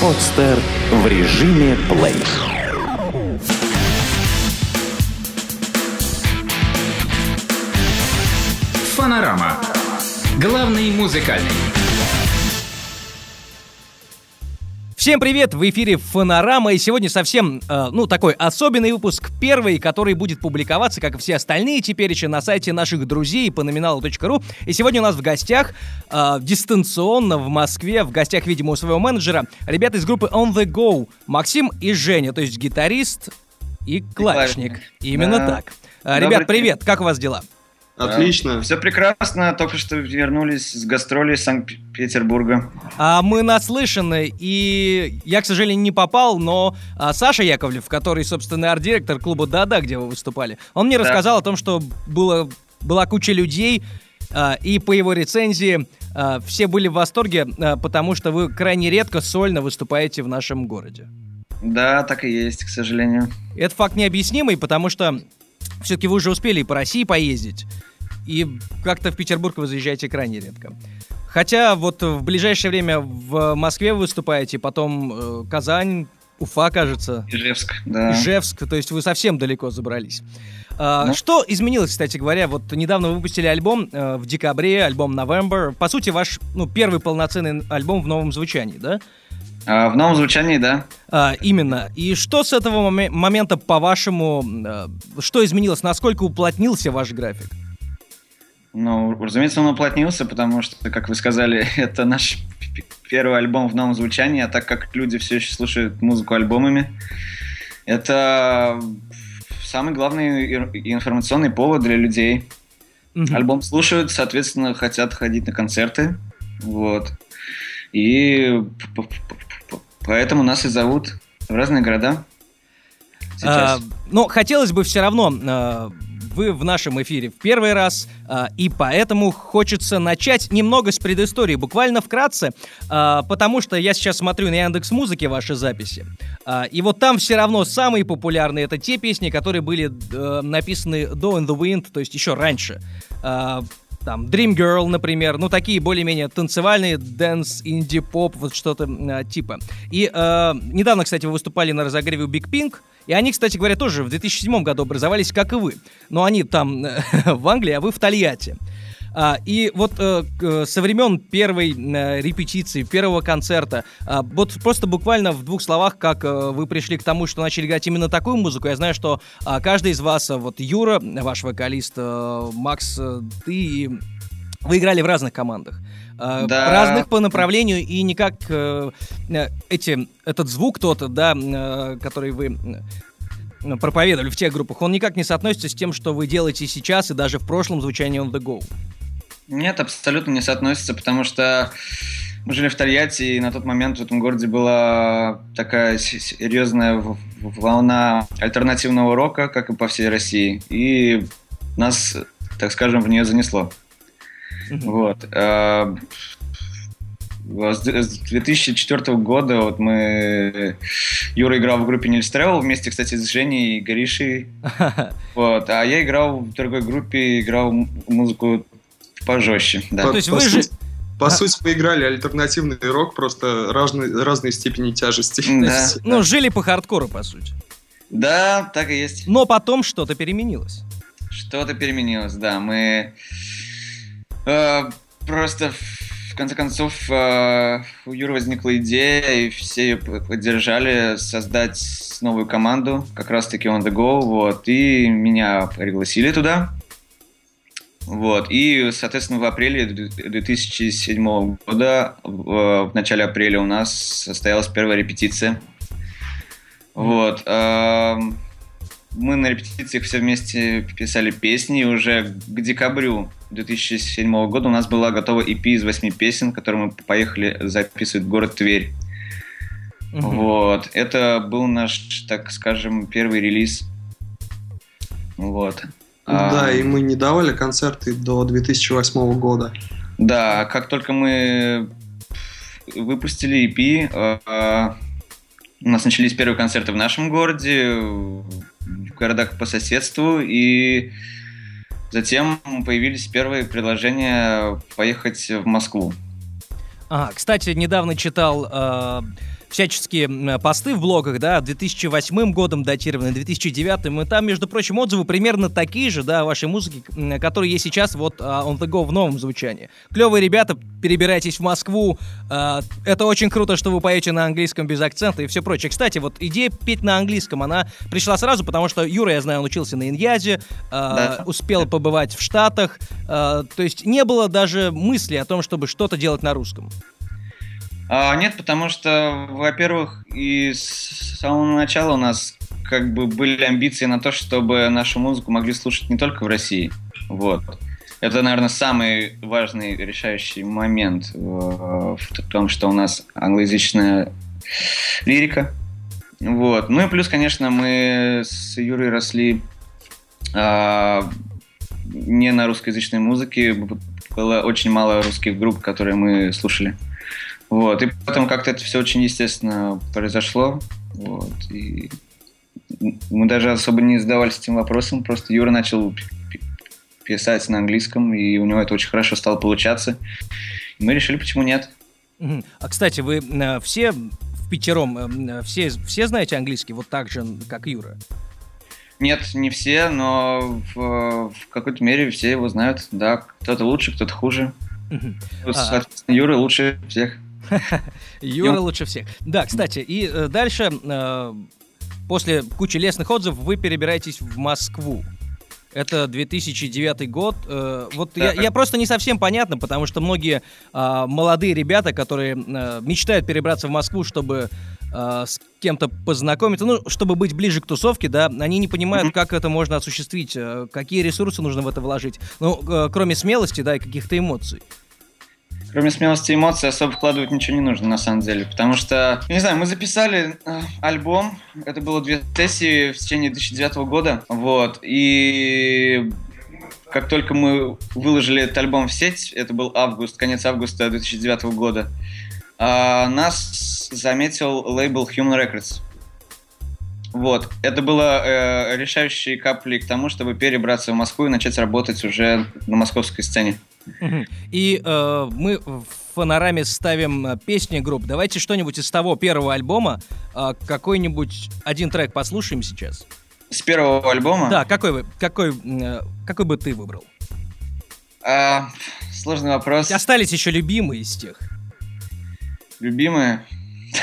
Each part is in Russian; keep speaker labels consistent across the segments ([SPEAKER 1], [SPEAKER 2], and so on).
[SPEAKER 1] Подстер в режиме плей.
[SPEAKER 2] Фанорама. Главный музыкальный.
[SPEAKER 3] Всем привет! В эфире Фонорама, и сегодня совсем, э, ну, такой особенный выпуск, первый, который будет публиковаться, как и все остальные теперь еще на сайте наших друзей по номиналу.ру. И сегодня у нас в гостях, э, дистанционно в Москве, в гостях, видимо, у своего менеджера, ребята из группы On The Go, Максим и Женя, то есть гитарист и клавишник. Именно
[SPEAKER 4] Да.
[SPEAKER 3] так. Э, Ребят, привет, как у вас дела?
[SPEAKER 4] Отлично.
[SPEAKER 5] Все прекрасно, только что вернулись с гастролей Санкт-Петербурга.
[SPEAKER 3] А, мы наслышаны, и я, к сожалению, не попал, но а, Саша Яковлев, который, собственно, арт-директор клуба «Да-да», где вы выступали, он мне
[SPEAKER 5] Да.
[SPEAKER 3] рассказал о том, что было, была куча людей, а, и по его рецензии а, все были в восторге, а, потому что вы крайне редко сольно выступаете в нашем городе.
[SPEAKER 5] Да, так и есть, к сожалению.
[SPEAKER 3] Это факт необъяснимый, потому что все-таки вы уже успели и по России поездить, и как-то в Петербург вы заезжаете крайне редко. Хотя вот в ближайшее время в Москве вы выступаете, потом э, Казань, Уфа, кажется,
[SPEAKER 5] Ижевск, да.
[SPEAKER 3] Ижевск, то есть вы совсем далеко забрались. А,
[SPEAKER 5] Ну.
[SPEAKER 3] Что изменилось, кстати говоря? Вот недавно вы выпустили альбом э, в декабре, альбом November. По сути, ваш ну, первый полноценный альбом в новом звучании, да?
[SPEAKER 5] А, в новом звучании, да.
[SPEAKER 3] А, именно. И что с этого моме- момента, по-вашему, э, что изменилось? Насколько уплотнился ваш график?
[SPEAKER 5] Ну, разумеется, он уплотнился, потому что, как вы сказали, это наш первый альбом в новом звучании, а так как люди все еще слушают музыку альбомами, это самый главный информационный повод для людей.
[SPEAKER 3] Мгм.
[SPEAKER 5] Альбом слушают, соответственно, хотят ходить на концерты. Вот. И поэтому нас и зовут в разные города. Сейчас.
[SPEAKER 3] А, но хотелось бы все равно, а, вы в нашем эфире в первый раз, а, и поэтому хочется начать немного с предыстории, буквально вкратце, а, потому что я сейчас смотрю на Яндекс Музыке ваши записи, и вот там все равно самые популярные это те песни, которые были э, написаны до In the Wind, то есть еще раньше. Там Dream Girl, например, ну такие более-менее танцевальные, dance, инди-поп, вот что-то э, типа. И э, недавно, кстати, вы выступали на разогреве у Big Pink, и они, кстати говоря, тоже в 2007 году образовались, как и вы. Но они там в Англии, а вы в Тольятти. А, и вот э, со времен первой э, репетиции, первого концерта, а, вот просто буквально в двух словах, как э, вы пришли к тому, что начали играть именно такую музыку. Я знаю, что а, каждый из вас, а, вот Юра, ваш вокалист, э, Макс, э, ты и вы играли в разных командах. Э,
[SPEAKER 5] Да.
[SPEAKER 3] Разных по направлению и никак э, э, эти, этот звук тот, да, э, который вы э, проповедовали в тех группах, он никак не соотносится с тем, что вы делаете сейчас и даже в прошлом звучании On The Go.
[SPEAKER 5] Нет, абсолютно не соотносится, потому что мы жили в Тольятти, и на тот момент в этом городе была такая серьезная волна альтернативного рока, как и по всей России. И нас, так скажем, в нее занесло. Вот. А, С д- с 2004 года вот мы... Юра играл в группе Нильс Тревел вместе, кстати, с Женей и Горишей. Вот. А я играл в другой группе, играл музыку пожестче. Да.
[SPEAKER 3] Ну, То есть
[SPEAKER 4] по
[SPEAKER 3] вы же-
[SPEAKER 4] сути, По сути, мы играли альтернативный рок, просто разные, разные степени тяжести.
[SPEAKER 5] Да.
[SPEAKER 3] есть, ну, жили по хардкору, по сути.
[SPEAKER 5] Да, так и есть.
[SPEAKER 3] Но потом что-то переменилось.
[SPEAKER 5] Что-то переменилось, да. Мы э, просто в конце концов э, у Юры возникла идея, и все ее поддержали создать новую команду, как раз-таки On The Go, вот, и меня пригласили туда. Вот, и, соответственно, в апреле 2007 года, в, начале апреля у нас состоялась первая репетиция. Вот. мы на репетициях все вместе писали песни, и уже к декабрю 2007 года у нас была готова EP из восьми песен, которые мы поехали записывать в город Тверь.
[SPEAKER 3] Мгм.
[SPEAKER 5] Вот. Это был наш, так скажем, первый релиз. Вот.
[SPEAKER 4] Да,
[SPEAKER 5] А,
[SPEAKER 4] и мы не давали концерты до 2008 года.
[SPEAKER 5] Да, как только мы выпустили EP, э, э, у нас начались первые концерты в нашем городе, в городах по соседству, и Затем появились первые предложения поехать в Москву.
[SPEAKER 3] А, кстати, недавно читал э, всяческие посты в блогах, да, 2008 годом датированы, 2009, и там, между прочим, отзывы примерно такие же, да, вашей музыки, которые есть сейчас вот uh, On The Go в новом звучании. Клевые ребята, перебирайтесь в Москву, uh, это очень круто, что вы поете на английском без акцента и все прочее. Кстати, вот идея петь на английском, она пришла сразу, потому что Юра, я знаю, он учился на Иньязе, uh, да. успел побывать в Штатах, то есть не было даже мысли о том, чтобы что-то делать на русском.
[SPEAKER 5] А, нет, потому что, во-первых, и с самого начала у нас как бы были амбиции на то, чтобы нашу музыку могли слушать не только в России. Вот. Это, наверное, самый важный решающий момент в, в том, что у нас англоязычная лирика. Вот. Ну и плюс, конечно, мы с Юрой росли а, не на русскоязычной музыке. Было очень мало русских групп, которые мы слушали. Вот, и потом как-то это все очень естественно произошло. Вот, и мы даже особо не задавались этим вопросом, просто Юра начал писать на английском, и у него это очень хорошо стало получаться. И мы решили, почему нет.
[SPEAKER 3] А, кстати, вы э, все в пятером, э, все, все знаете английский вот так же, как Юра?
[SPEAKER 5] Нет, не все, но в, в какой-то мере все его знают. Да, кто-то лучше, кто-то хуже. Угу. Соответственно, Юра лучше всех.
[SPEAKER 3] Юра лучше всех. Да, кстати, и э, дальше, э, после кучи лестных отзывов, вы перебираетесь в Москву. Это 2009 год. Э, вот я, я просто не совсем понятно, потому что многие э, молодые ребята, которые э, мечтают перебраться в Москву, чтобы э, с кем-то познакомиться, ну, чтобы быть ближе к тусовке, да, они не понимают, как это можно осуществить, э, какие ресурсы нужно в это вложить. Ну, э, кроме смелости, да, и каких-то эмоций
[SPEAKER 5] кроме смелости и эмоций, особо вкладывать ничего не нужно, на самом деле. Потому что, не знаю, мы записали э, альбом, это было две сессии в течение 2009 года, вот, и как только мы выложили этот альбом в сеть, это был август, конец августа 2009 года, э, нас заметил лейбл Human Records. Вот. Это было э, решающей каплей к тому, чтобы перебраться в Москву и начать работать уже на московской сцене.
[SPEAKER 3] И э, мы в фонораме ставим э, песни групп. Давайте что-нибудь из того первого альбома, э, какой-нибудь один трек послушаем сейчас.
[SPEAKER 5] С первого альбома?
[SPEAKER 3] Да, какой, вы, какой, э, какой бы ты выбрал?
[SPEAKER 5] А, сложный вопрос.
[SPEAKER 3] Остались еще любимые из тех.
[SPEAKER 5] Любимые?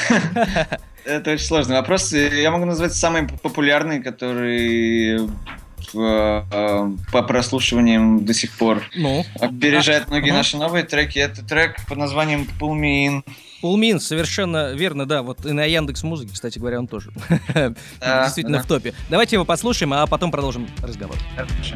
[SPEAKER 5] Это очень сложный вопрос. Я могу назвать самый популярный, который Э, по прослушиваниям до сих пор.
[SPEAKER 3] Ну.
[SPEAKER 5] Опережает многие ага. наши новые треки. Это трек под названием Me In,
[SPEAKER 3] совершенно верно, да. Вот и на Яндекс Музыке, кстати говоря, он тоже действительно в топе. Давайте его послушаем, а потом продолжим разговор. Хорошо.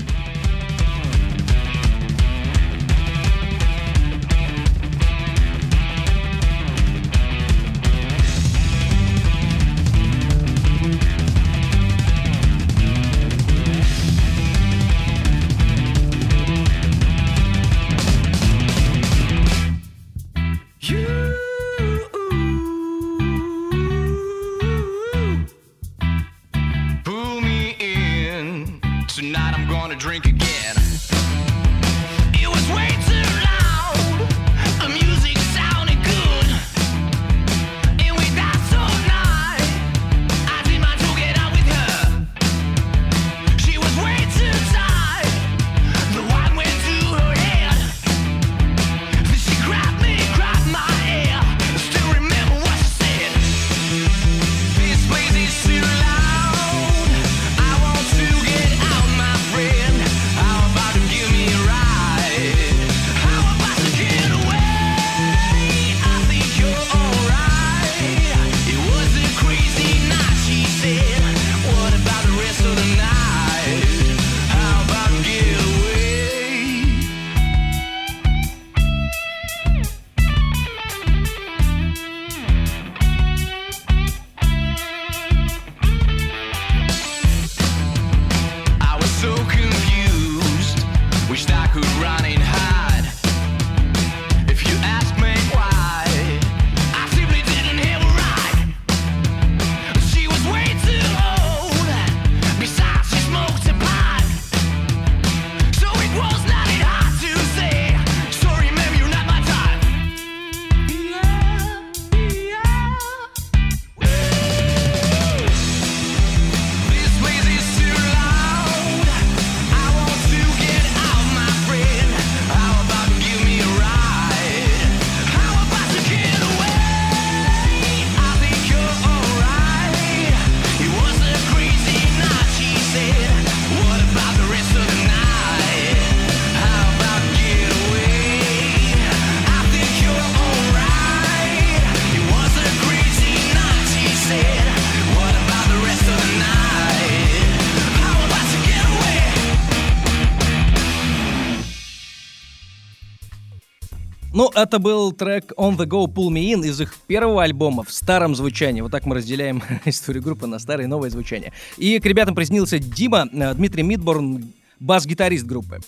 [SPEAKER 3] Это был трек On The Go Pull Me In из их первого альбома в старом звучании. Вот так мы разделяем историю группы на старое и новое звучание. И к ребятам присоединился Дима, э, Дмитрий Мидборн, бас-гитарист группы.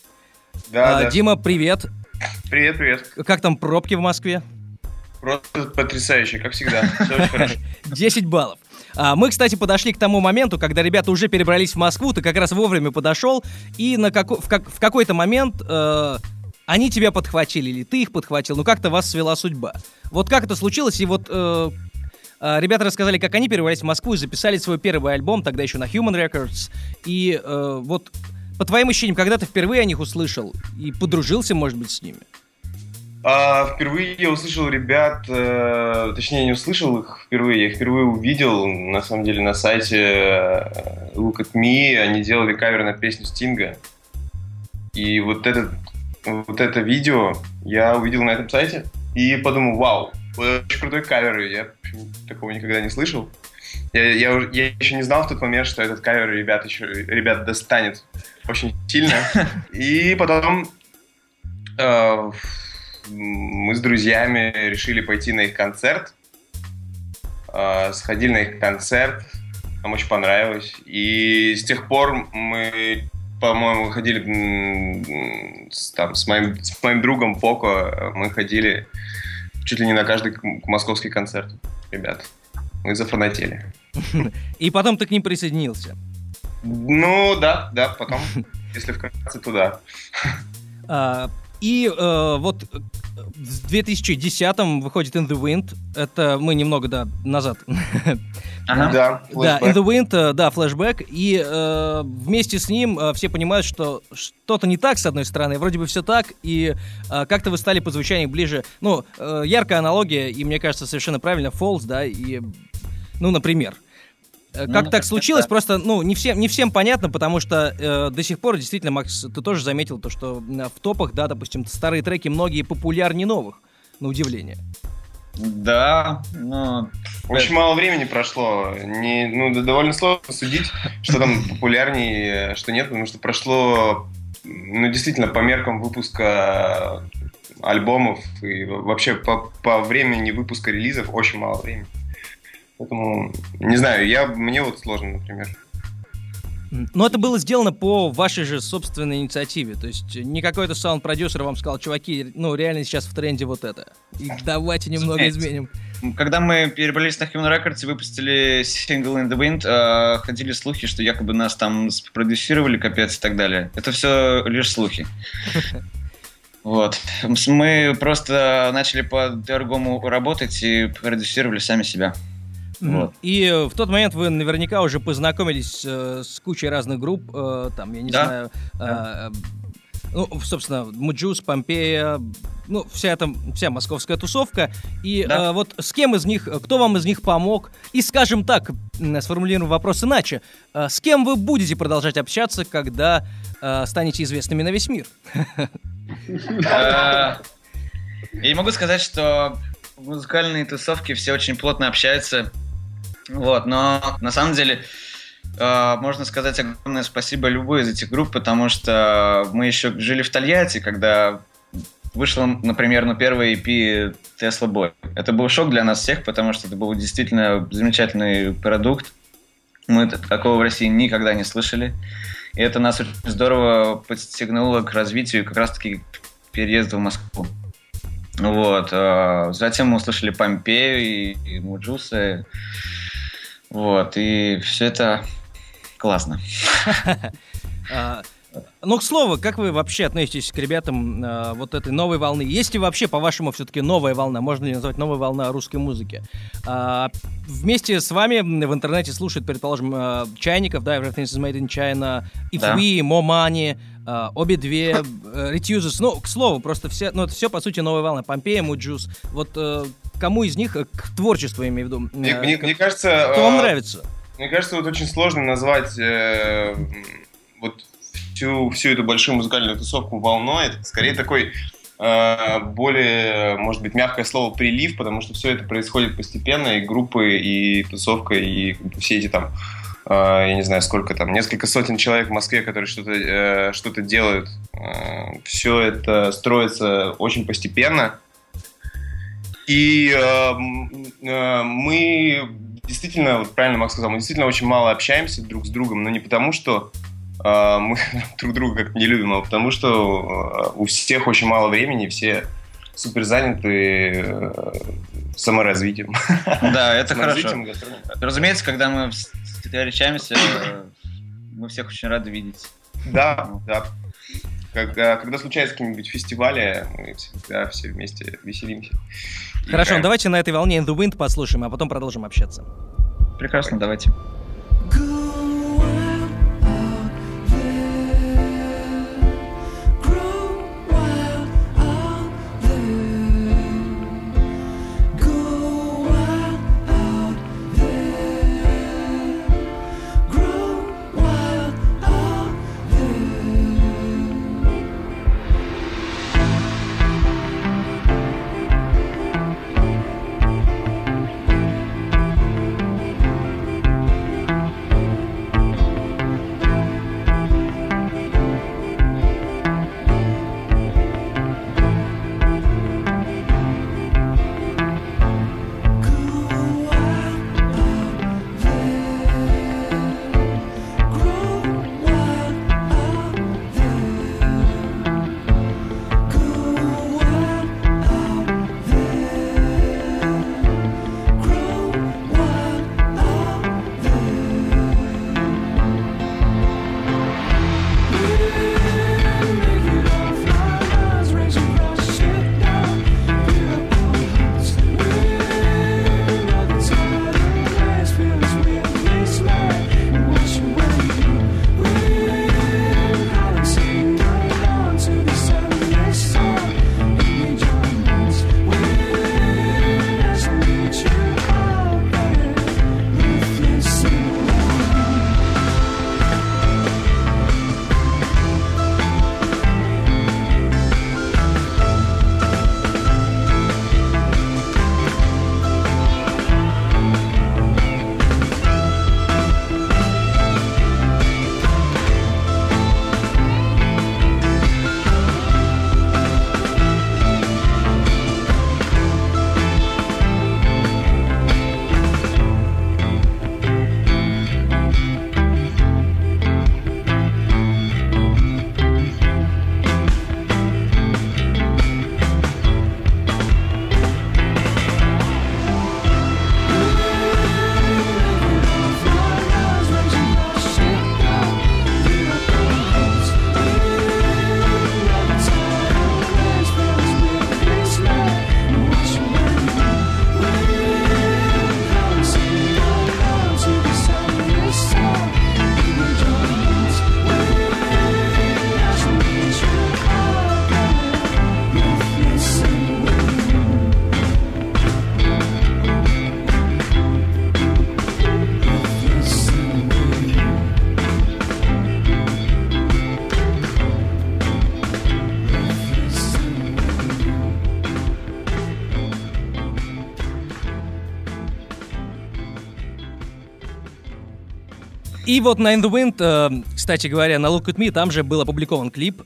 [SPEAKER 6] Да,
[SPEAKER 3] А,
[SPEAKER 6] да.
[SPEAKER 3] Дима, привет.
[SPEAKER 6] Привет, привет.
[SPEAKER 3] Как там пробки в Москве?
[SPEAKER 6] Просто потрясающе, как всегда. Все очень хорошо.
[SPEAKER 3] 10 баллов. А, Мы, кстати, подошли к тому моменту, когда ребята уже перебрались в Москву, ты как раз вовремя подошел, и на како- в, как- в какой-то момент э, они тебя подхватили, или ты их подхватил, ну как-то вас свела судьба. Вот как это случилось, и вот э, э, ребята рассказали, как они перебрались в Москву и записали свой первый альбом, тогда еще на Human Records, и э, вот по твоим ощущениям, когда ты впервые о них услышал и подружился, может быть, с ними?
[SPEAKER 6] А, впервые я услышал ребят, э, точнее не услышал их впервые, я их впервые увидел, на самом деле, на сайте э, Look at Me, они делали кавер на песню Стинга. И вот, этот, вот это видео я увидел на этом сайте и подумал, вау, очень крутой кавер, я такого никогда не слышал. Я, я, я еще не знал в тот момент, что этот кавер ребят еще ребят достанет очень сильно. И потом э, мы с друзьями решили пойти на их концерт. Э, Сходили на их концерт, нам очень понравилось. И с тех пор мы, по-моему, ходили там, с, моим, с моим другом Поко, мы ходили чуть ли не на каждый московский концерт, ребят. Мы зафанатели.
[SPEAKER 3] И потом ты к ним присоединился.
[SPEAKER 6] Ну, да, да, потом, если вкратце, туда.
[SPEAKER 3] И э, вот э, в 2010-м выходит In the Wind. Это мы немного, да, назад.
[SPEAKER 5] Ага.
[SPEAKER 6] Да,
[SPEAKER 3] Да, In the Wind, э, да, флешбэк. И э, вместе с ним э, все понимают, что что-то не так, с одной стороны. Вроде бы все так, и э, как-то вы стали по звучанию ближе. Ну, э, яркая аналогия, и мне кажется, совершенно правильно, Falls, да, и, ну, например. Э, Как
[SPEAKER 5] ну,
[SPEAKER 3] так случилось,
[SPEAKER 5] так.
[SPEAKER 3] просто, ну, не всем, не всем понятно, потому что э, до сих пор, действительно, Макс, ты тоже заметил то, что в топах, да, допустим, старые треки многие популярнее новых, на удивление.
[SPEAKER 5] Да, ну...
[SPEAKER 6] Очень мало времени прошло. Не, ну, да, довольно сложно судить, что там популярнее, что нет, потому что прошло, ну, действительно, по меркам выпуска альбомов и вообще по, по времени выпуска релизов очень мало времени. Поэтому, не знаю, я, мне вот сложно, например.
[SPEAKER 3] Но это было сделано по вашей же собственной инициативе. То есть э, не какой-то саунд-продюсер вам сказал, чуваки, ну реально сейчас в тренде вот это. И давайте немного
[SPEAKER 5] Разумеется.
[SPEAKER 3] изменим.
[SPEAKER 5] Когда мы перебрались на Human Records и выпустили сингл In The Wind, э, ходили слухи, что якобы нас там спродюсировали, капец и так далее. Это все лишь слухи. Вот. Мы просто начали по-другому работать и продюсировали сами себя. Вот.
[SPEAKER 3] И э, в тот момент вы наверняка уже познакомились э, с кучей разных групп, э, там, я не
[SPEAKER 5] Да.
[SPEAKER 3] знаю, э, ну, собственно, Mujuice, Pompeya, ну, вся эта, вся московская тусовка. И
[SPEAKER 5] Да.
[SPEAKER 3] э, вот с кем из них, кто вам из них помог? И, скажем так, сформулируем вопрос иначе, э, с кем вы будете продолжать общаться, когда э, станете известными на весь мир?
[SPEAKER 5] Я не могу сказать, что в музыкальные тусовки все очень плотно общаются. Вот, но на самом деле э, можно сказать огромное спасибо любой из этих групп, потому что мы еще жили в Тольятти, когда вышел, например, ну, первый EP Tesla Boy. Это был шок для нас всех, потому что это был действительно замечательный продукт. Мы такого в России никогда не слышали. И это нас очень здорово подстегнуло к развитию как раз-таки к переезду в Москву. Вот. э, Затем мы услышали Помпею и, и Муджуса. Вот. И все это классно.
[SPEAKER 3] А, Ну, к слову, как вы вообще относитесь к ребятам а, вот этой новой волны? Есть ли вообще, по-вашему, все-таки новая волна? Можно ли назвать новая волна русской музыки? А, вместе с вами в интернете слушают, предположим, Чайников, да, Everything is Made in China, If
[SPEAKER 5] Да.
[SPEAKER 3] We, More Money, а, обе две, э, Retuses. Ну, к слову, просто все, ну, это все, по сути, новая волна. Помпея, Муджус. Вот э, кому из них, э, к творчеству, я имею в виду,
[SPEAKER 6] Мне,
[SPEAKER 3] э,
[SPEAKER 6] мне- мне кажется...
[SPEAKER 3] кто вам
[SPEAKER 6] э,
[SPEAKER 3] нравится?
[SPEAKER 6] Мне кажется, вот очень сложно назвать э, вот всю, всю эту большую музыкальную тусовку волной. Это скорее такой э, более, может быть, мягкое слово прилив, потому что все это происходит постепенно, и группы, и тусовка, и все эти там, я не знаю, сколько там, несколько сотен человек в Москве, которые что-то э, что делают. все это строится очень постепенно. И э, э, мы действительно, вот правильно Макс сказал, мы действительно очень мало общаемся друг с другом, но не потому, что э, мы друг друга как-то не любим, а потому что э, у всех очень мало времени, все супер заняты э, саморазвитием.
[SPEAKER 5] Да, это хорошо. Разумеется, когда мы встречаемся, мы всех очень рады видеть.
[SPEAKER 6] Да, да. Когда, когда случаются какие-нибудь фестивали, мы всегда все вместе веселимся.
[SPEAKER 3] Хорошо, давайте на этой волне In the Wind послушаем, а потом продолжим общаться.
[SPEAKER 5] Прекрасно, давайте.
[SPEAKER 3] И вот на In the Wind, кстати говоря, на Look at Me там же был опубликован клип,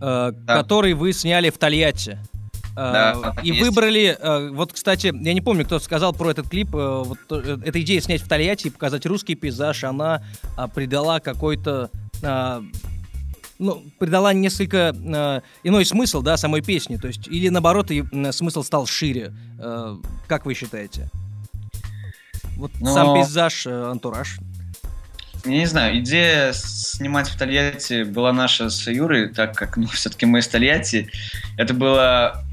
[SPEAKER 3] э, да. который вы сняли в Тольятти. Э, да, и есть. выбрали, э, вот, кстати, я не помню, кто сказал про этот клип, вот эта идея снять в Тольятти и показать русский пейзаж, она э, придала какой-то э, ну, придала несколько э, иной смысл, да, самой песни, то есть, или наоборот, и, э, смысл стал шире. Э, как вы считаете? Вот Но... сам пейзаж, э, антураж.
[SPEAKER 5] Не знаю, идея снимать в Тольятти была наша с Юрой, так как ну, все-таки мы из Тольятти. Это было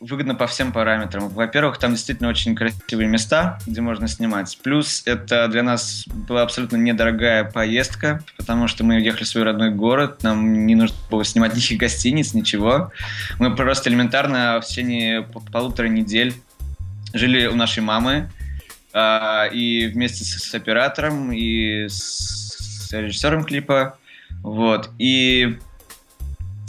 [SPEAKER 5] выгодно по всем параметрам. Во-первых, там действительно очень красивые места, где можно снимать. Плюс это для нас была абсолютно недорогая поездка, потому что мы уехали в свой родной город, нам не нужно было снимать никаких гостиниц, ничего. Мы просто элементарно в течение полутора недель жили у нашей мамы, а, и вместе с, с оператором и с, с режиссером клипа, вот, и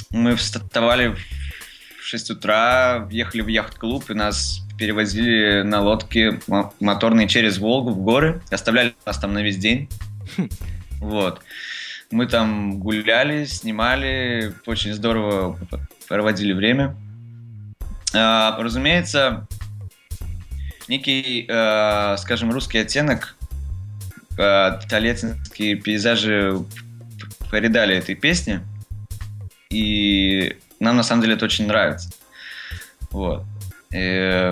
[SPEAKER 5] мы вставали в 6 утра, въехали в яхт-клуб, и нас перевозили на лодке моторной через Волгу в горы, оставляли нас там на весь день, вот. Мы там гуляли, снимали, очень здорово проводили время. А, разумеется, некий, э, скажем, русский оттенок, э, толетинские пейзажи передали этой песне, и нам на самом деле это очень нравится. Вот. И,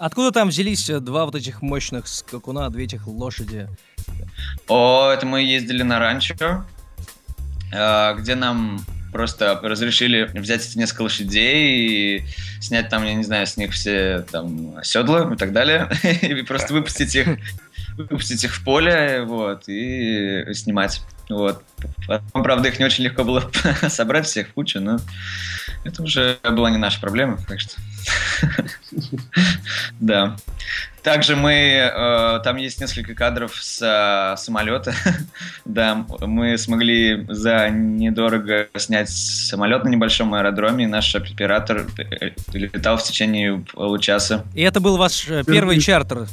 [SPEAKER 3] Откуда там взялись э, два вот этих мощных скакуна, две этих лошади?
[SPEAKER 5] О, это мы ездили на ранчо, э, где нам просто разрешили взять несколько лошадей и снять там, я не знаю, с них все там седла и так далее, и просто выпустить их, выпустить их в поле, вот, и снимать. Вот. Потом, правда, их не очень легко было собрать всех в кучу, но это уже была не наша проблема, так что... Да. Также мы... Э, там есть несколько кадров с э, самолета. да, мы смогли за недорого снять самолет на небольшом аэродроме, и наш оператор э, летал в течение получаса.
[SPEAKER 3] И это был ваш первый чартер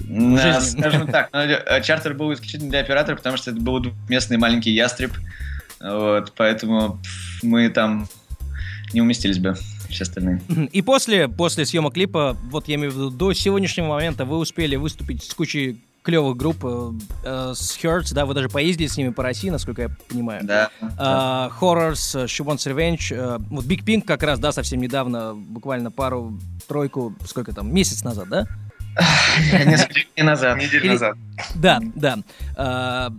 [SPEAKER 5] да, скажем так, э, чартер был исключительно для оператора, потому что это был двухместный маленький ястреб, вот, поэтому мы там не уместились бы все остальные.
[SPEAKER 3] И после, после съемок клипа, вот я имею в виду, до сегодняшнего момента вы успели выступить с кучей клевых групп э, э с Hertz, да, вы даже поездили с ними по России, насколько я понимаю.
[SPEAKER 5] Да.
[SPEAKER 3] Uh, Horrors, She Wants Revenge, uh, вот Big Pink как раз, да, совсем недавно, буквально пару, тройку, сколько там, месяц назад, да?
[SPEAKER 5] Несколько дней назад.
[SPEAKER 6] Неделю назад.
[SPEAKER 3] Да, да. А,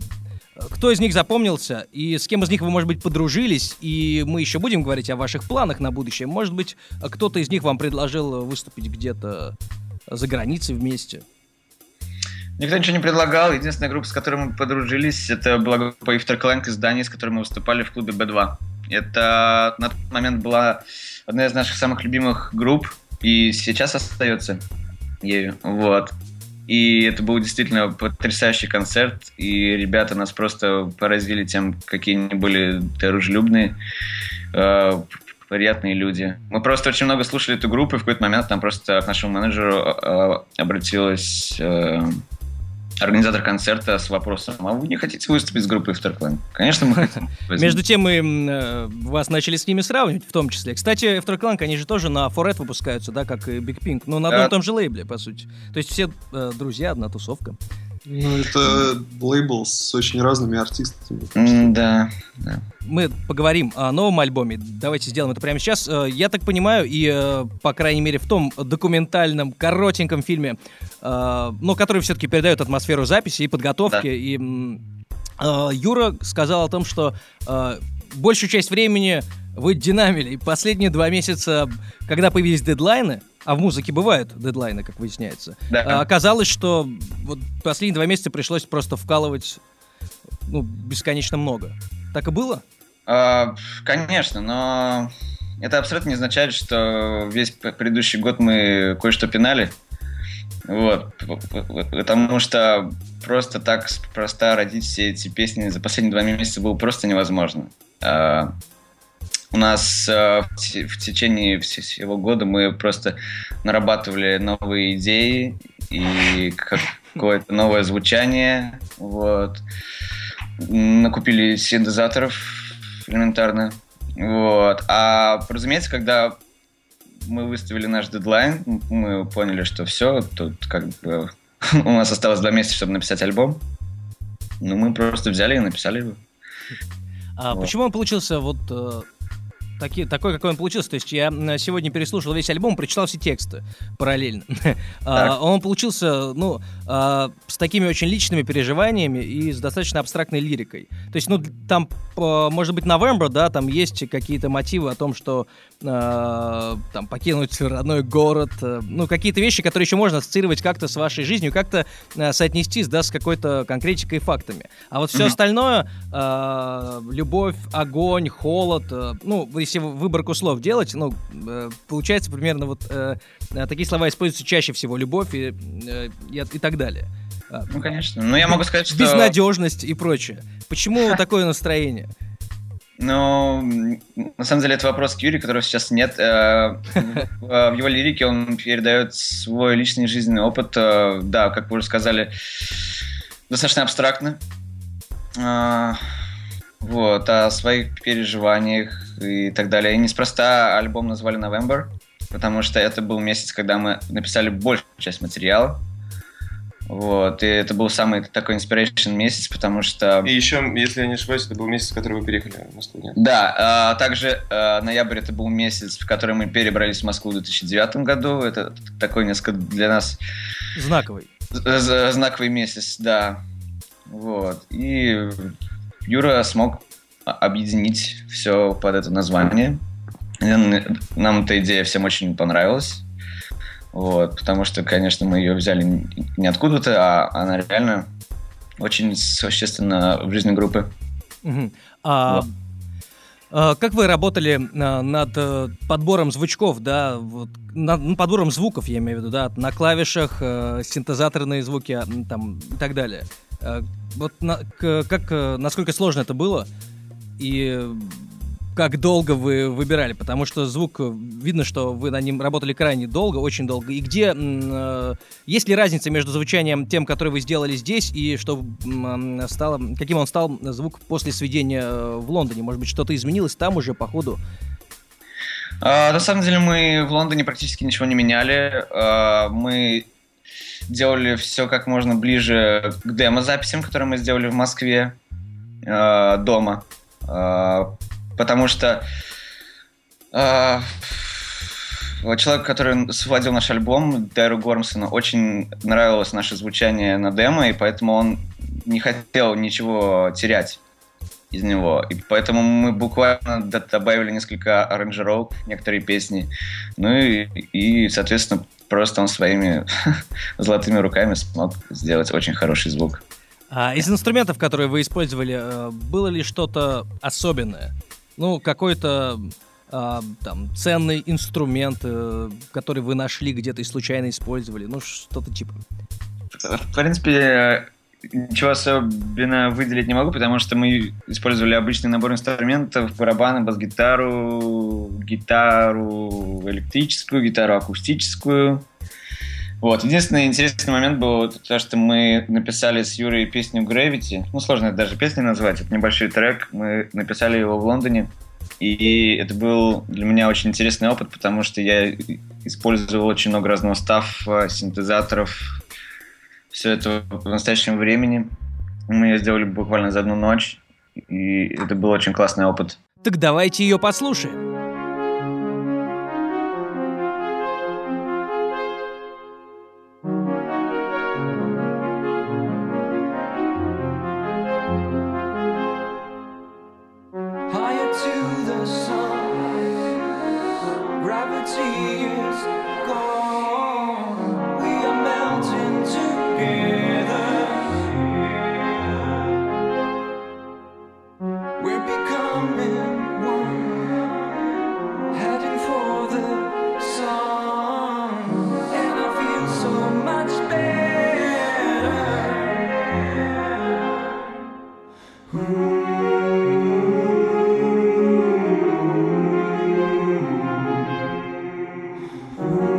[SPEAKER 3] кто из них запомнился и с кем из них вы, может быть, подружились, и мы еще будем говорить о ваших планах на будущее. Может быть, кто-то из них вам предложил выступить где-то за границей вместе.
[SPEAKER 5] Никто ничего не предлагал. Единственная группа, с которой мы подружились, это была группа Ifterclank из Дании, с которой мы выступали в клубе B2. Это на тот момент была одна из наших самых любимых групп, и сейчас остается ею. Вот. И это был действительно потрясающий концерт, и ребята нас просто поразили тем, какие они были дружелюбные, э, приятные люди. Мы просто очень много слушали эту группу, и в какой-то момент там просто к нашему менеджеру э, обратилась э, организатор концерта с вопросом, а вы не хотите выступить с группой Afterclan? Конечно, мы хотим.
[SPEAKER 3] Между тем, мы э, вас начали с ними сравнивать, в том числе. Кстати, Afterclan, они же тоже на Foret выпускаются, да, как и Big Pink, но на одном и том же лейбле, по сути. То есть все э, друзья, одна тусовка.
[SPEAKER 4] Ну, это лейбл с очень разными артистами.
[SPEAKER 5] Да, да.
[SPEAKER 3] Мы поговорим о новом альбоме. Давайте сделаем это прямо сейчас. Э, я так понимаю, и, э, по крайней мере, в том документальном, коротеньком фильме, э, но который все-таки передает атмосферу записи и подготовки, да. и Юра сказал о том, что большую часть времени вы динамили. И последние два месяца, когда появились дедлайны, а в музыке бывают дедлайны, как выясняется, да. А, оказалось, что вот последние два месяца пришлось просто вкалывать ну, бесконечно много. Так и было?
[SPEAKER 5] А, конечно, но это абсолютно не означает, что весь предыдущий год мы кое-что пинали. Вот. Потому что просто так просто родить все эти песни за последние два месяца было просто невозможно. А, у нас э, в течение всего года мы просто нарабатывали новые идеи и какое-то новое звучание. Вот. Накупили синтезаторов элементарно. Вот. А, разумеется, когда мы выставили наш дедлайн, мы поняли, что все, тут как бы у нас осталось два месяца, чтобы написать альбом. Ну, мы просто взяли и написали его.
[SPEAKER 3] А вот. почему он получился вот э, таки, такой, какой он получился. То есть я сегодня переслушал весь альбом, прочитал все тексты параллельно. а, он получился, ну, а, с такими очень личными переживаниями и с достаточно абстрактной лирикой. То есть, ну, там, может быть, November, да, там есть какие-то мотивы о том, что а, там покинуть родной город, а, ну, какие-то вещи, которые еще можно ассоциировать как-то с вашей жизнью, как-то а, соотнестись, да, с какой-то конкретикой и фактами. А вот все mm-hmm. остальное, а, любовь, огонь, холод, а, ну, если выборку слов делать, ну, э, получается примерно вот э, э, такие слова используются чаще всего. Любовь и, и, и так далее.
[SPEAKER 5] А, ну, конечно. Но я могу сказать, что...
[SPEAKER 3] Безнадежность и прочее. Почему такое настроение?
[SPEAKER 5] Ну, на самом деле, это вопрос к Юрию, которого сейчас нет. В его лирике он передает свой личный жизненный опыт. Да, как вы уже сказали, достаточно абстрактно. Вот, о своих переживаниях и так далее. И неспроста альбом назвали November. потому что это был месяц, когда мы написали большую часть материала. Вот, и это был самый такой inspiration месяц, потому что...
[SPEAKER 6] И еще, если я не ошибаюсь, это был месяц, в который вы переехали в Москву, нет?
[SPEAKER 5] Да, а также а, ноябрь это был месяц, в который мы перебрались в Москву в 2009 году. Это такой несколько для нас...
[SPEAKER 3] Знаковый.
[SPEAKER 5] Знаковый месяц, да. Вот. И Юра смог объединить все под это название. Нам эта идея всем очень понравилась. Вот, потому что, конечно, мы ее взяли не откуда-то, а она реально очень существенна в жизни группы.
[SPEAKER 3] Угу. А, вот. а, как вы работали а, над а, подбором звучков, да, вот, над ну, подбором звуков, я имею в виду, да, на клавишах, а, синтезаторные звуки, а, там и так далее. А, вот на, как, насколько сложно это было и как долго вы выбирали, потому что звук, видно, что вы на нем работали крайне долго, очень долго. И где, э, есть ли разница между звучанием тем, который вы сделали здесь, и что э, стало, каким он стал звук после сведения э, в Лондоне? Может быть, что-то изменилось там уже по ходу?
[SPEAKER 5] А, на самом деле мы в Лондоне практически ничего не меняли. А, мы делали все как можно ближе к демо-записям, которые мы сделали в Москве а, дома. А, потому что э, человек, который сводил наш альбом, Дайру Гормсону, очень нравилось наше звучание на демо, и поэтому он не хотел ничего терять из него. И поэтому мы буквально добавили несколько аранжировок, некоторые песни. Ну и, и соответственно, просто он своими золотыми руками смог сделать очень хороший звук.
[SPEAKER 3] А из инструментов, которые вы использовали, э, было ли что-то особенное? ну, какой-то э, там ценный инструмент, э, который вы нашли где-то и случайно использовали, ну, что-то типа.
[SPEAKER 5] В принципе, ничего особенно выделить не могу, потому что мы использовали обычный набор инструментов, барабаны, бас-гитару, гитару электрическую, гитару акустическую. Вот. Единственный интересный момент был то, что мы написали с Юрой песню Gravity. Ну, сложно это даже песней назвать. Это небольшой трек. Мы написали его в Лондоне. И это был для меня очень интересный опыт, потому что я использовал очень много разного стафа, синтезаторов, все это в настоящем времени. Мы ее сделали буквально за одну ночь, и это был очень классный опыт.
[SPEAKER 3] Так давайте ее послушаем. Amen.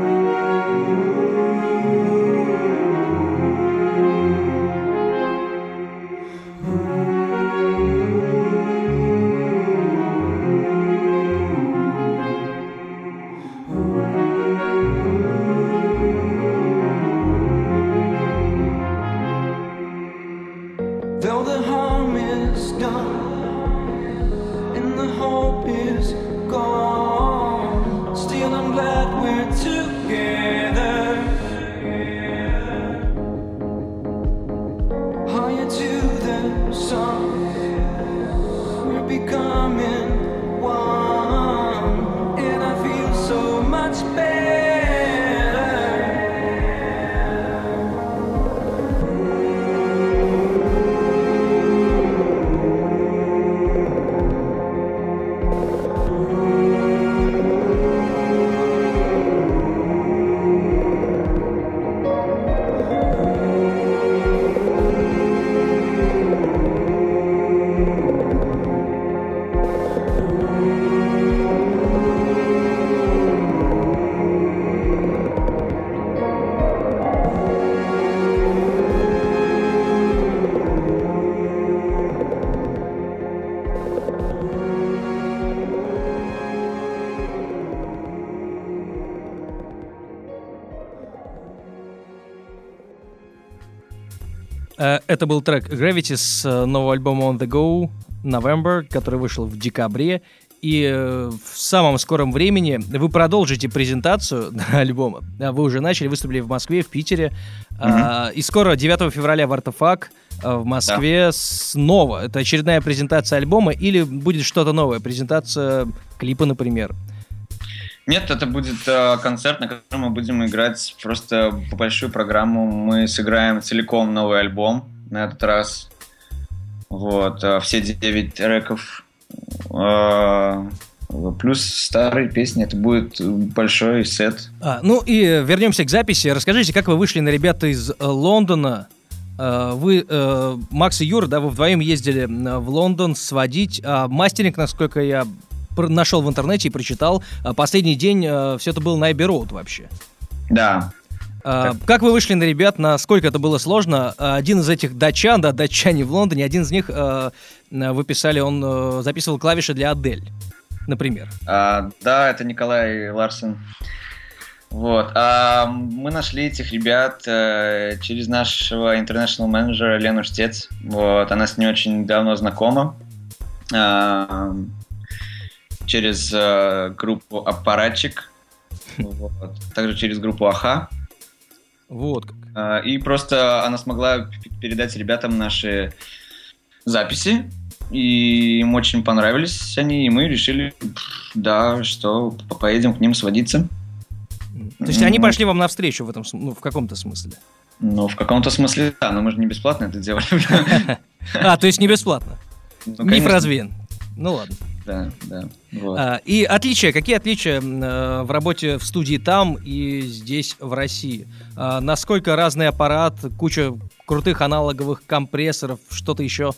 [SPEAKER 3] Это был трек Gravity с э, нового альбома On The Go November, который вышел в декабре. И э, в самом скором времени вы продолжите презентацию альбома. Вы уже начали, выступили в Москве, в Питере. А, И скоро, 9 февраля в Артефак э, в Москве снова. Это очередная презентация альбома или будет что-то новое? Презентация клипа, например.
[SPEAKER 5] Нет, это будет э, концерт, на котором мы будем играть просто большую программу. Мы сыграем целиком новый альбом на этот раз. Вот, э, все девять треков. Э, плюс старые песни. Это будет большой сет.
[SPEAKER 3] А, ну и вернемся к записи. Расскажите, как вы вышли на ребята из э, Лондона? Э, Вы, э, Макс и Юра, да, вы вдвоем ездили в Лондон сводить. А мастеринг, насколько я нашел в интернете и прочитал, э, последний день все это было на Abbey Road вообще.
[SPEAKER 5] Да.
[SPEAKER 3] А, Как вы вышли на ребят, насколько это было сложно? А, Один из этих датчан, да, датчане в Лондоне, один из них, э, э, вы писали, он э, записывал клавиши для Адель, например.
[SPEAKER 5] А, да, это Николай Ларсен. Вот. А мы нашли этих ребят э, через нашего international менеджера Лену Штец. Вот. Она с ней очень давно знакома. А, через э, группу Аппаратчик. Вот. Также через группу Аха.
[SPEAKER 3] Вот как.
[SPEAKER 5] А, И просто она смогла передать ребятам наши записи. И им очень понравились они, и мы решили, да, что по- поедем к ним сводиться.
[SPEAKER 3] То есть они пошли вам навстречу в этом, ну, в каком-то смысле.
[SPEAKER 5] Ну, в каком-то смысле, да, но мы же не бесплатно это делали.
[SPEAKER 3] А, то есть не бесплатно.
[SPEAKER 5] Ну,
[SPEAKER 3] Миф
[SPEAKER 5] конечно,
[SPEAKER 3] развеян. Ну ладно.
[SPEAKER 5] Да, да. вот.
[SPEAKER 3] А, и отличия, какие отличия э, в работе в студии там и здесь в России? А, насколько разный аппарат, куча крутых аналоговых компрессоров, что-то еще?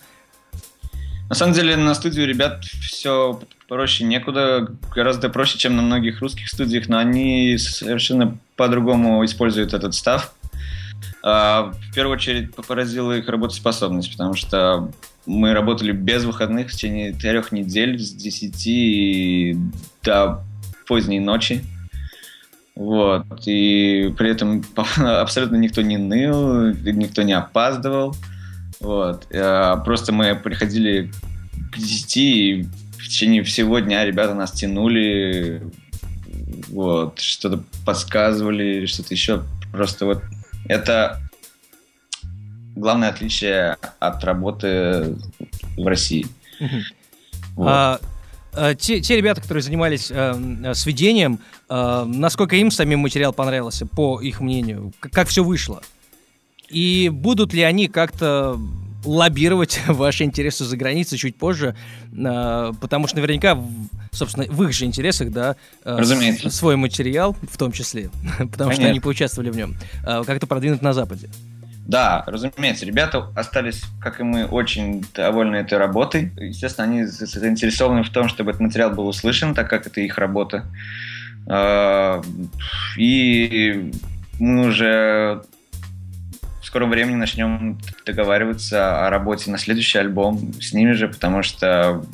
[SPEAKER 5] На самом деле на студию ребят все проще некуда, гораздо проще, чем на многих русских студиях, но они совершенно по-другому используют этот став. А, В первую очередь поразила их работоспособность, потому что мы работали без выходных в течение трех недель с 10 до поздней ночи. Вот. И при этом абсолютно никто не ныл, никто не опаздывал. Вот. А, Просто мы приходили к 10 и в течение всего дня ребята нас тянули, вот, что-то подсказывали что-то еще. Просто вот это главное отличие от работы в России. Вот.
[SPEAKER 3] А, а, те, те ребята, которые занимались э, сведением, э, насколько им самим материал понравился, по их мнению? К- как все вышло? И будут ли они как-то лоббировать ваши интересы за границей чуть позже? Э, потому что наверняка, собственно, в их же интересах, да, э,
[SPEAKER 5] Разумеется.
[SPEAKER 3] свой материал, в том числе, потому что
[SPEAKER 5] Конечно.
[SPEAKER 3] они поучаствовали в нем, э, как-то продвинуть на Западе.
[SPEAKER 5] Да, разумеется, ребята остались, как и мы, очень довольны этой работой. Естественно, они за- заинтересованы в том, чтобы этот материал был услышан, так как это их работа. А, И мы уже в скором времени начнем договариваться о работе на следующий альбом с ними же, потому что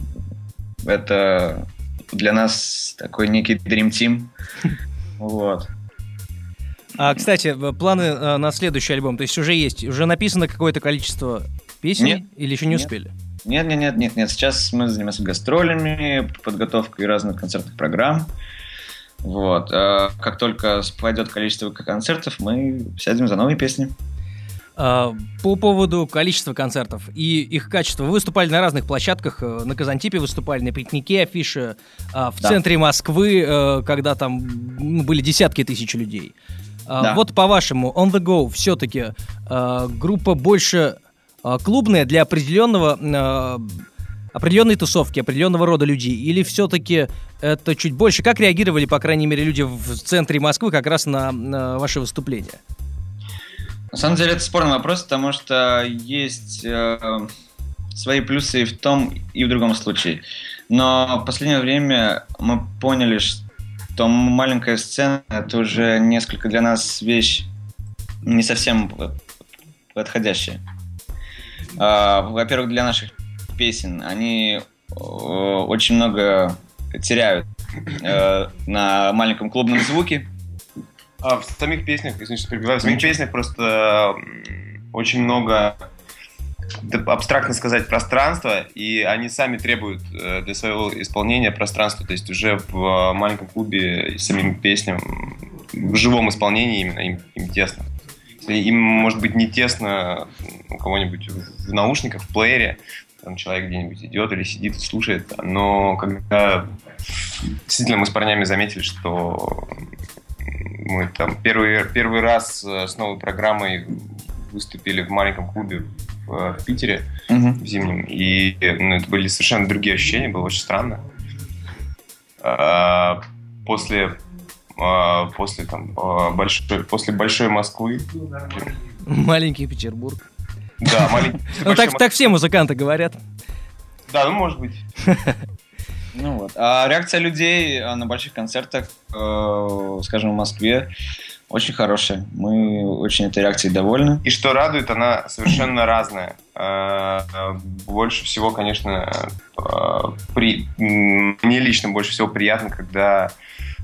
[SPEAKER 5] это для нас такой некий Dream Team. Вот.
[SPEAKER 3] А, кстати, планы э, на следующий альбом, то есть уже есть, уже написано какое-то количество песен
[SPEAKER 5] Нет.
[SPEAKER 3] или еще не
[SPEAKER 5] Нет.
[SPEAKER 3] успели?
[SPEAKER 5] Нет, нет, нет, нет, нет. Сейчас мы занимаемся гастролями, подготовкой разных концертных программ. Вот. А Как только пойдет количество концертов, мы сядем за новые песни.
[SPEAKER 3] А, По поводу количества концертов и их качества. Вы выступали на разных площадках. э, На Казантипе выступали, на пикнике, афише, а, в
[SPEAKER 5] Да.
[SPEAKER 3] центре Москвы, э, когда там были десятки тысяч людей. А,
[SPEAKER 5] Да.
[SPEAKER 3] Вот по-вашему, On The Go все-таки группа больше а, клубная для определенного а, определенной тусовки, определенного рода людей? Или все-таки это чуть больше? Как реагировали, по крайней мере, люди в центре Москвы как раз на, на ваши выступления?
[SPEAKER 5] На самом деле это спорный вопрос, потому что есть э, свои плюсы и в том, и в другом случае. Но в последнее время мы поняли, что маленькая сцена это уже несколько для нас вещь не совсем подходящая. А, Во-первых, для наших песен они э, очень много теряют э, на маленьком клубном звуке.
[SPEAKER 6] А в самих песнях, извините, что перебиваю, в самих песнях просто очень много абстрактно сказать, пространство, и они сами требуют э, для своего исполнения пространства, то есть уже в маленьком клубе самим песням в живом исполнении именно им, им тесно. Им, может быть, не тесно у кого-нибудь в наушниках, в плеере, там человек где-нибудь идет или сидит слушает, но когда действительно мы с парнями заметили, что мы там первый, первый раз э, с новой программой выступили в маленьком клубе в, в Питере
[SPEAKER 5] Мгм.
[SPEAKER 6] в зимнем, и ну, это были совершенно другие ощущения, было очень странно. А, после а, после там а, большой после большой Москвы,
[SPEAKER 3] Маленький Петербург.
[SPEAKER 6] да, маленький.
[SPEAKER 3] Ну, так, так все музыканты говорят.
[SPEAKER 6] Да, ну может быть.
[SPEAKER 5] Ну вот. А реакция людей э, на больших концертах, э, скажем, в Москве, очень хорошая. Мы очень этой реакцией довольны.
[SPEAKER 6] И что радует, она совершенно разная. Э, э, Больше всего, конечно, э, при... мне лично больше всего приятно, когда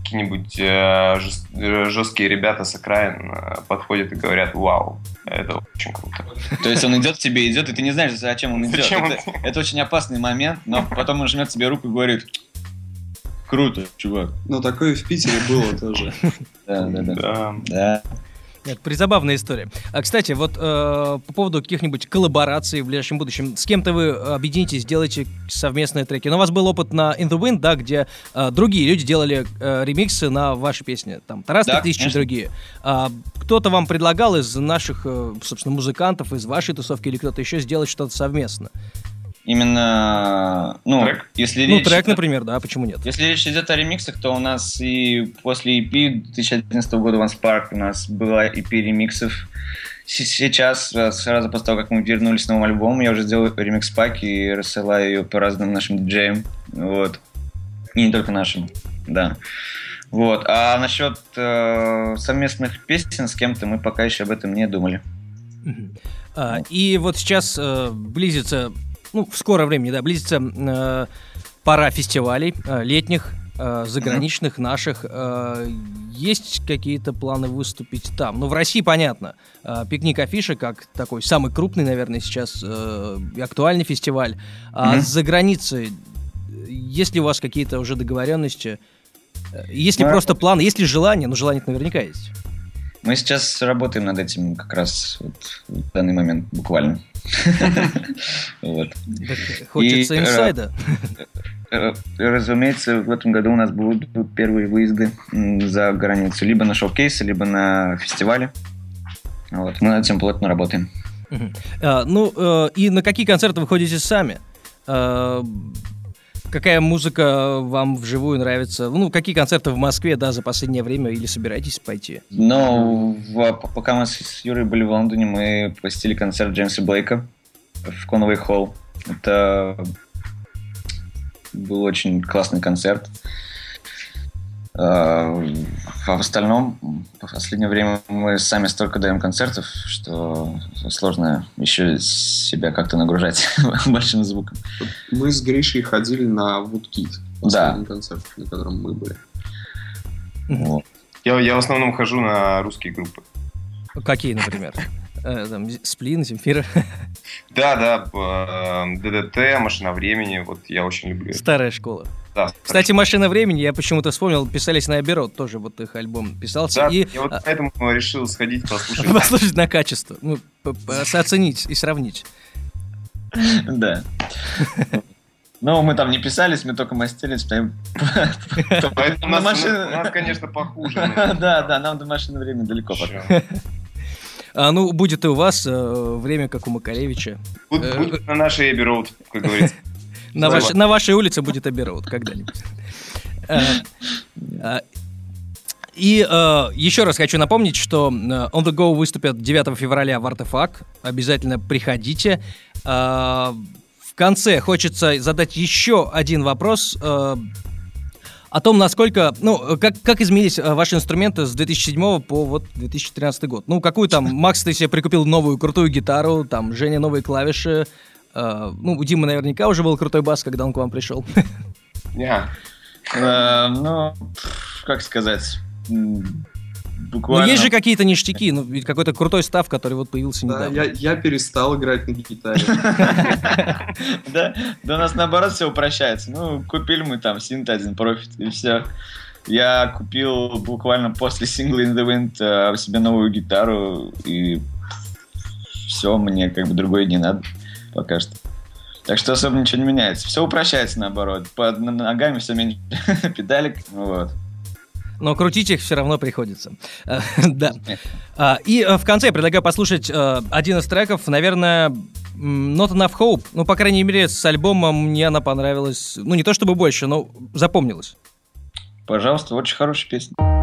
[SPEAKER 6] какие-нибудь жест- жесткие ребята с окраин подходят и говорят, вау, это очень круто.
[SPEAKER 5] То есть он идет к тебе, идет, и ты не знаешь, зачем он идет.
[SPEAKER 6] Зачем он-
[SPEAKER 5] Это, это очень опасный момент, но потом он жмет тебе руку и говорит, круто, чувак.
[SPEAKER 4] Ну, такое в Питере было тоже.
[SPEAKER 5] Да, да, да.
[SPEAKER 6] Да.
[SPEAKER 3] Нет, призабавная история. А, кстати, вот э, по поводу каких-нибудь коллабораций в ближайшем будущем. С кем-то вы объединитесь, сделаете совместные треки. Но у вас был опыт на In The Wind, да, где э, другие люди делали э, ремиксы на ваши песни. Там Тарас
[SPEAKER 5] Да,
[SPEAKER 3] 3000 и
[SPEAKER 5] конечно.
[SPEAKER 3] другие. А, кто-то вам предлагал из наших, э, собственно, музыкантов, из вашей тусовки или кто-то еще сделать что-то совместно?
[SPEAKER 5] Именно, ну,
[SPEAKER 6] Трек?
[SPEAKER 5] если
[SPEAKER 3] Ну,
[SPEAKER 5] речь...
[SPEAKER 3] трек, например, да, почему нет?
[SPEAKER 5] Если речь идет о ремиксах, то у нас и после EP 2011 года One Spark у нас была EP ремиксов. Сейчас, сразу после того, как мы вернулись с новым альбомом, я уже сделал ремикс пак и рассылаю ее по разным нашим диджеям. Вот. И не только нашим, да. Вот. А насчет э, совместных песен с кем-то мы пока еще об этом не думали.
[SPEAKER 3] Мгм. А, и вот сейчас э, близится, ну, в скором времени, да, близится э, пора фестивалей э, летних, э, заграничных, наших. Э, есть какие-то планы выступить там? Ну, в России, понятно. Э, Пикник Афиша, как такой самый крупный, наверное, сейчас э, актуальный фестиваль. А
[SPEAKER 5] Мгм.
[SPEAKER 3] за границей, э, есть ли у вас какие-то уже договоренности? Э, Есть ли
[SPEAKER 5] Да.
[SPEAKER 3] просто планы, есть ли желание? Ну, желание наверняка есть.
[SPEAKER 5] Мы сейчас работаем над этим как раз вот в данный момент буквально.
[SPEAKER 3] Хочется
[SPEAKER 5] э,
[SPEAKER 3] инсайда.
[SPEAKER 5] Э, Разумеется, в этом году у нас будут первые выезды за границу. Либо на шоу-кейсы, либо на фестивале. Вот. Мы над этим плотно работаем.
[SPEAKER 3] А, ну, э, и на какие концерты вы ходите сами? Какая музыка вам вживую нравится? Ну, какие концерты в Москве, да, за последнее время или собираетесь пойти?
[SPEAKER 5] Но в- пока мы с Юрой были в Лондоне, мы посетили концерт Джеймса Блейка в Конвей Холл. Это был очень классный концерт. А в остальном, в последнее время мы сами столько даем концертов, что сложно еще себя как-то нагружать большим звуком.
[SPEAKER 4] Мы с Гришей ходили на Woodkid.
[SPEAKER 5] Да.
[SPEAKER 4] Концерт, на котором мы были.
[SPEAKER 5] Вот.
[SPEAKER 6] Я, я в основном хожу на русские группы.
[SPEAKER 3] Какие, например? Э, там, Сплин, Земфира.
[SPEAKER 6] Да, да, э, ДДТ, Машина времени, вот я очень люблю.
[SPEAKER 3] Старая школа.
[SPEAKER 6] Да.
[SPEAKER 3] Кстати, «Машина времени», я почему-то вспомнил, писались на Оберот, тоже вот их альбом писался.
[SPEAKER 6] Да,
[SPEAKER 3] и
[SPEAKER 6] я вот
[SPEAKER 3] а,
[SPEAKER 6] поэтому решил сходить послушать.
[SPEAKER 3] послушать на качество, ну, оценить и сравнить.
[SPEAKER 5] Да. Но мы там не писались, мы только
[SPEAKER 6] Поэтому у
[SPEAKER 5] На
[SPEAKER 6] нас,
[SPEAKER 5] машине-
[SPEAKER 6] у нас, конечно, похуже.
[SPEAKER 5] Да, да, нам до машины времени далеко.
[SPEAKER 3] А, ну, будет и у вас э, время, как у Макаревича.
[SPEAKER 6] Будет,
[SPEAKER 3] Э,
[SPEAKER 6] будет на нашей Эбби как говорится.
[SPEAKER 3] На, ваш- на вашей улице будет Аберроуд когда-нибудь. Э, э, И э, еще раз хочу напомнить, что э, On The Go выступят 9 февраля в Артефакт. Обязательно приходите. Э, В конце хочется задать еще один вопрос э, о том, насколько, ну, как, как изменились ваши инструменты с 2007 по вот 2013 год. Ну, какую там, Макс, ты себе прикупил новую крутую гитару, там, Женя новые клавиши, Э, ну, у Димы наверняка уже был крутой бас, когда он к вам пришел.
[SPEAKER 6] Я.
[SPEAKER 5] Э, ну, как сказать
[SPEAKER 7] буквально...
[SPEAKER 3] Но есть же какие-то ништяки, ну, какой-то крутой став, который вот появился недавно.
[SPEAKER 4] Я, я перестал играть на гитаре.
[SPEAKER 7] Да, да у нас наоборот все упрощается. Ну, купили мы там синт один профит и все. Я купил буквально после сингла In The Wind э, себе новую гитару и все, мне как бы другой не надо пока что. Так что особо ничего не меняется. Все упрощается наоборот. Под ногами все меньше педалек. Вот.
[SPEAKER 3] Но крутить их все равно приходится. Э, да. А, и э, в конце я предлагаю послушать э, один из треков, наверное, Not Enough Hope. Ну, по крайней мере, с альбомом мне она понравилась. Ну, не то чтобы больше, но запомнилась.
[SPEAKER 7] Пожалуйста, очень хорошая песня.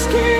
[SPEAKER 8] just
[SPEAKER 3] keep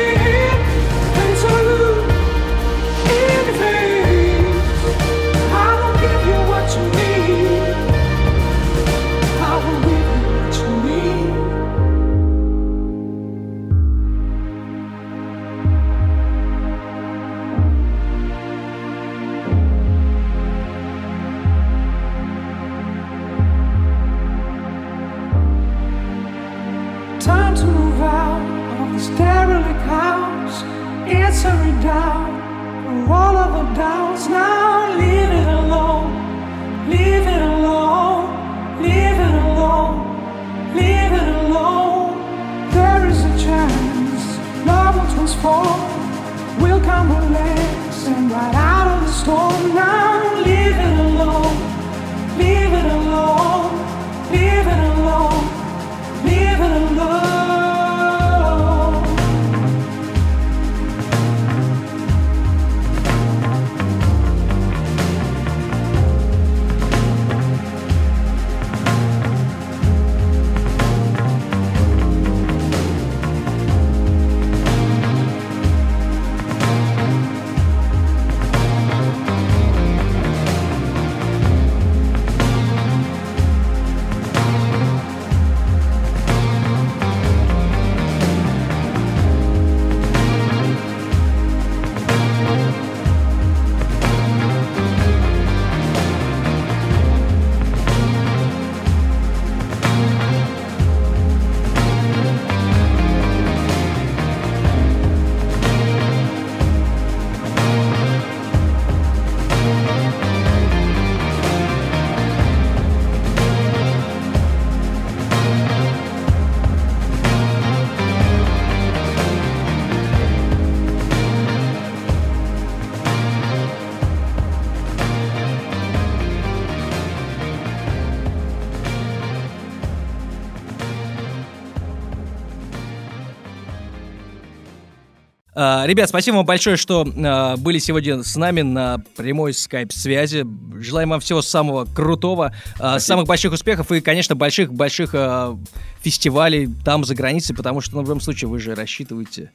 [SPEAKER 3] Ребят, спасибо вам большое, что а, были сегодня с нами на прямой скайп-связи. Желаем вам всего самого крутого, а, самых больших успехов и, конечно, больших-больших а, фестивалей там, за границей, потому что, ну, в любом случае, вы же рассчитываете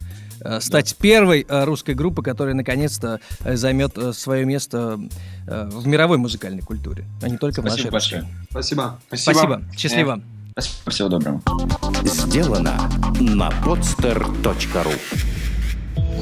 [SPEAKER 3] стать первой а, русской группой, которая, наконец-то, займет свое место в мировой музыкальной культуре, а не только в нашей
[SPEAKER 5] Спасибо большое.
[SPEAKER 3] русской.
[SPEAKER 4] Спасибо.
[SPEAKER 3] Спасибо. Счастливо.
[SPEAKER 5] Спасибо, всего доброго.
[SPEAKER 1] Сделано на podster.ru